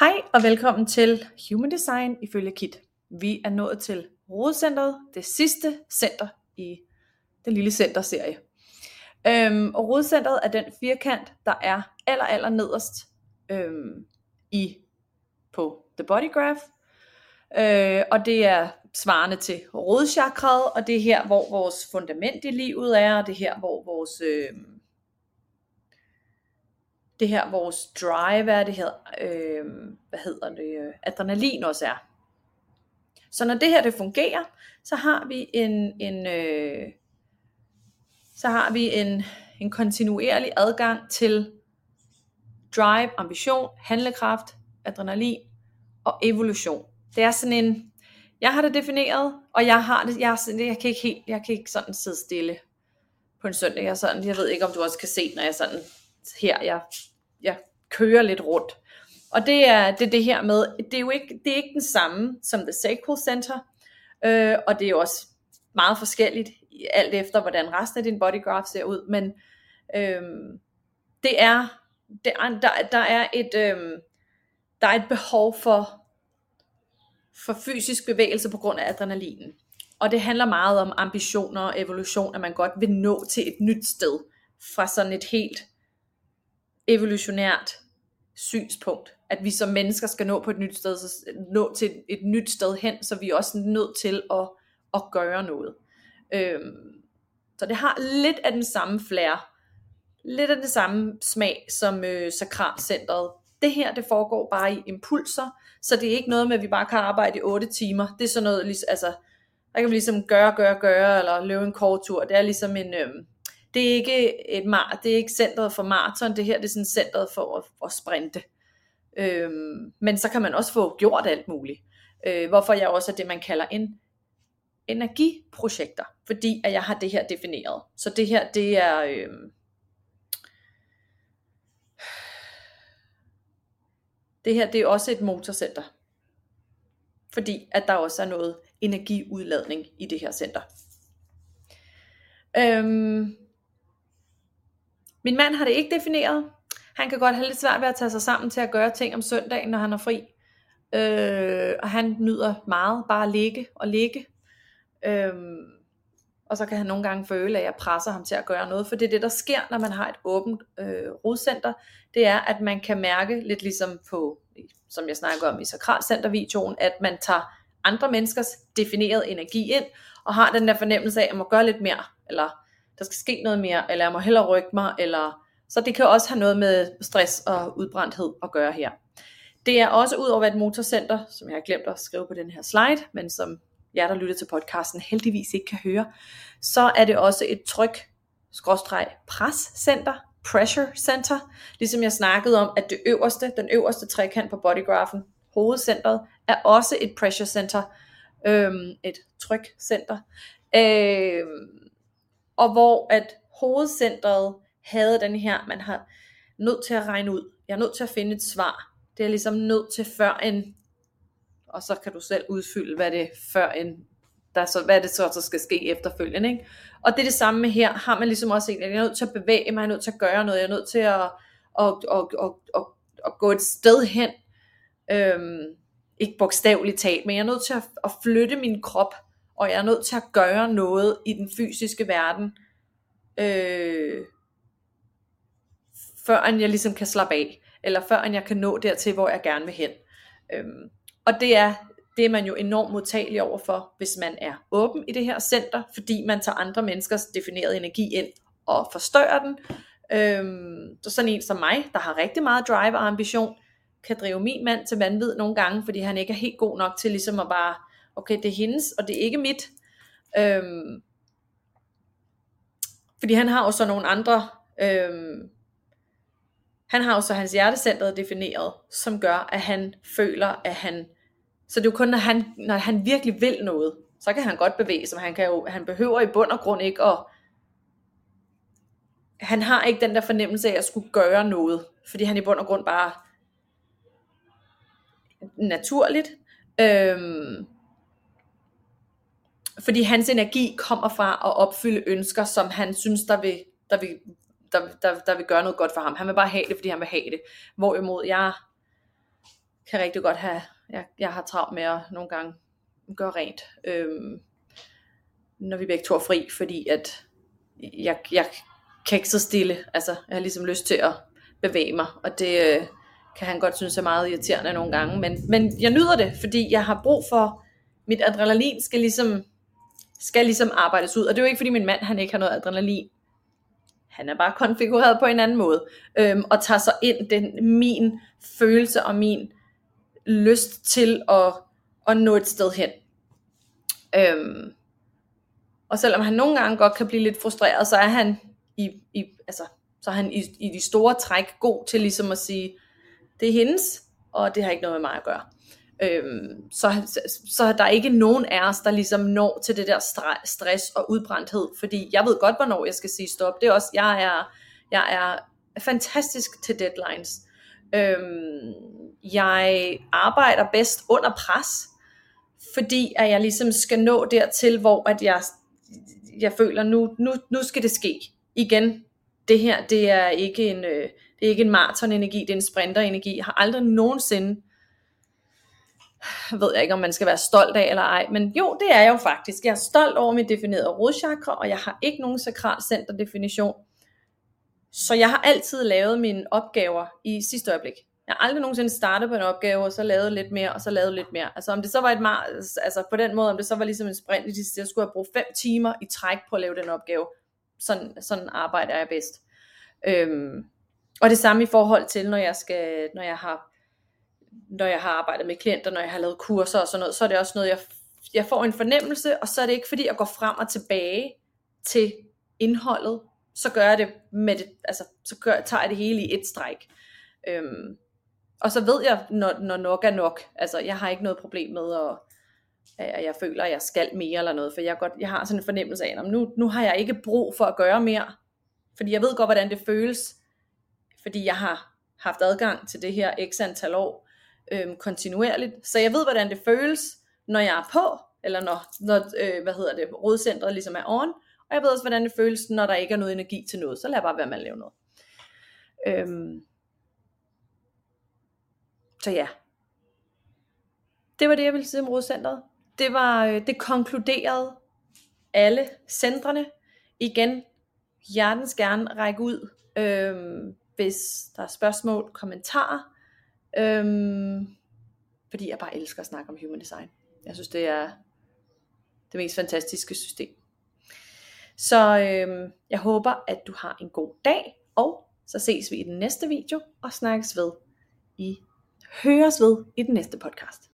Hej og velkommen til Human Design ifølge Kit. Vi er nået til Rodecenteret, det sidste center i den lille centerserie. Øhm, og Rodecenteret er den firkant, der er aller, aller nederst øhm, i på The Body Graph. Øh, og det er svarende til rodchakraet, og det er her, hvor vores fundament i livet er, og det er her, hvor vores... Øh, det her vores drive er, det her, øh, hvad hedder det, øh, adrenalin også er. Så når det her det fungerer, så har vi en, en øh, så har vi en, en kontinuerlig adgang til drive, ambition, handlekraft, adrenalin og evolution. Det er sådan en, jeg har det defineret, og jeg har det, jeg, jeg kan ikke helt, jeg kan ikke sådan sidde stille på en søndag. Jeg, sådan, jeg ved ikke, om du også kan se, når jeg sådan her, jeg ja, kører lidt rundt. Og det er det, er det her med, det er jo ikke, det er ikke den samme som The Sacral Center, øh, og det er jo også meget forskelligt, alt efter hvordan resten af din body graph ser ud, men øh, det er, det er der, der er et, øh, der er et behov for, for fysisk bevægelse på grund af adrenalinen. Og det handler meget om ambitioner og evolution, at man godt vil nå til et nyt sted, fra sådan et helt evolutionært synspunkt, at vi som mennesker skal nå på et nyt sted, så nå til et nyt sted hen, så vi er også nødt til at, at gøre noget. Øhm, så det har lidt af den samme flair, lidt af den samme smag som øh, sakralcentret. Det her, det foregår bare i impulser, så det er ikke noget med, at vi bare kan arbejde i 8 timer. Det er sådan noget, altså, der kan vi ligesom gøre, gøre, gøre, eller løbe en kort tur. Det er ligesom en, øh, det er ikke et mar, det er ikke centret for maraton, det her det er sådan centret for at, at sprinte. Øhm, men så kan man også få gjort alt muligt. Øh, hvorfor jeg også er det, man kalder en energiprojekter, fordi at jeg har det her defineret. Så det her, det er... Øhm, det her, det er også et motorcenter. Fordi at der også er noget energiudladning i det her center. Øhm, min mand har det ikke defineret. Han kan godt have lidt svært ved at tage sig sammen til at gøre ting om søndagen, når han er fri. Øh, og han nyder meget bare at ligge og ligge. Øh, og så kan han nogle gange føle, at jeg presser ham til at gøre noget. For det er det, der sker, når man har et åbent øh, rodcenter. Det er, at man kan mærke, lidt ligesom på, som jeg snakker om i sakralcenter-videoen, at man tager andre menneskers definerede energi ind, og har den der fornemmelse af, at man må gøre lidt mere, eller der skal ske noget mere, eller jeg må hellere rykke mig, eller så det kan også have noget med stress og udbrændthed at gøre her. Det er også ud over et motorcenter, som jeg har glemt at skrive på den her slide, men som jer, der lytter til podcasten, heldigvis ikke kan høre, så er det også et tryk, skråstreg, prescenter, pressure center, ligesom jeg snakkede om, at det øverste, den øverste trekant på bodygraphen, hovedcentret, er også et pressure center, øhm, et trykcenter. Øhm, og hvor at hovedcentret havde den her, man har nødt til at regne ud, jeg er nødt til at finde et svar, det er ligesom nødt til før en, og så kan du selv udfylde, hvad det er før en, der så, hvad det så, så skal ske efterfølgende. Ikke? Og det er det samme med her, har man ligesom også en, jeg er nødt til at bevæge mig, jeg er nødt til at gøre noget, jeg er nødt til at, at, at, at, at, at gå et sted hen, øhm, ikke bogstaveligt talt, men jeg er nødt til at, at flytte min krop, og jeg er nødt til at gøre noget i den fysiske verden, øh, før jeg ligesom kan slappe af, eller før jeg kan nå dertil, hvor jeg gerne vil hen. Øhm, og det er, det er man jo enormt modtagelig overfor, hvis man er åben i det her center, fordi man tager andre menneskers definerede energi ind og forstørrer den. Øhm, så sådan en som mig, der har rigtig meget drive og ambition, kan drive min mand til vanvid nogle gange, fordi han ikke er helt god nok til ligesom at bare okay, det er hendes, og det er ikke mit. Øhm, fordi han har jo så nogle andre, øhm, han har jo så hans hjertecenter defineret, som gør, at han føler, at han, så det er jo kun, når han, når han virkelig vil noget, så kan han godt bevæge sig, han, kan jo, han behøver i bund og grund ikke at, han har ikke den der fornemmelse af at skulle gøre noget, fordi han i bund og grund bare naturligt, øhm, fordi hans energi kommer fra at opfylde ønsker, som han synes, der vil, der vil, der, der, der vil gøre noget godt for ham. Han vil bare have det, fordi han vil have det. Hvorimod jeg kan rigtig godt have, jeg, jeg har travlt med at nogle gange gøre rent, øhm, når vi begge to er fri, fordi at jeg, jeg kan ikke så stille, altså jeg har ligesom lyst til at bevæge mig, og det øh, kan han godt synes er meget irriterende nogle gange, men, men jeg nyder det, fordi jeg har brug for, mit adrenalin skal ligesom, skal ligesom arbejdes ud, og det er jo ikke fordi min mand han ikke har noget adrenalin, han er bare konfigureret på en anden måde, øhm, og tager så ind den, min følelse og min lyst til at, at nå et sted hen. Øhm, og selvom han nogle gange godt kan blive lidt frustreret, så er han i, i, altså, så er han i, i de store træk god til ligesom at sige, det er hendes, og det har ikke noget med mig at gøre. Øhm, så, så, så der er ikke nogen af os, der ligesom når til det der stress og udbrændthed, fordi jeg ved godt, hvornår jeg skal sige stop. Det er også, jeg er, jeg er fantastisk til deadlines. Øhm, jeg arbejder bedst under pres, fordi at jeg ligesom skal nå dertil, hvor at jeg, jeg føler, nu, nu, nu skal det ske. Igen, det her, det er ikke en, øh, det er ikke en maratonenergi, det er en sprinterenergi. Jeg har aldrig nogensinde ved jeg ikke, om man skal være stolt af eller ej, men jo, det er jeg jo faktisk. Jeg er stolt over mit definerede rodchakra, og jeg har ikke nogen sakral center definition. Så jeg har altid lavet mine opgaver i sidste øjeblik. Jeg har aldrig nogensinde startet på en opgave, og så lavet lidt mere, og så lavet lidt mere. Altså om det så var et mar altså på den måde, om det så var ligesom en sprint, i sidste, jeg skulle have brugt fem timer i træk på at lave den opgave. Sådan, sådan arbejder jeg bedst. Øhm, og det samme i forhold til, når jeg, skal, når jeg har når jeg har arbejdet med klienter, når jeg har lavet kurser og sådan noget, så er det også noget, jeg, jeg får en fornemmelse, og så er det ikke fordi, jeg går frem og tilbage til indholdet, så gør jeg det med det, altså, så gør, tager jeg det hele i et stræk. Øhm, og så ved jeg, når, når nok er nok, altså jeg har ikke noget problem med at, at jeg føler, at jeg skal mere eller noget, for jeg, godt, jeg har sådan en fornemmelse af, at nu, nu har jeg ikke brug for at gøre mere, fordi jeg ved godt, hvordan det føles, fordi jeg har haft adgang til det her x antal år, øhm, kontinuerligt. Så jeg ved, hvordan det føles, når jeg er på, eller når, når øh, hvad hedder det, rådcentret ligesom er on, og jeg ved også, hvordan det føles, når der ikke er noget energi til noget. Så lad bare være med at lave noget. Øhm. Så ja. Det var det, jeg ville sige om rådcentret. Det var, øh, det konkluderede alle centrene. Igen, hjertens gerne række ud, øhm, hvis der er spørgsmål, kommentarer. Øhm, fordi jeg bare elsker at snakke om human design. Jeg synes, det er det mest fantastiske system. Så øhm, jeg håber, at du har en god dag, og så ses vi i den næste video, og snakkes ved i høres ved i den næste podcast.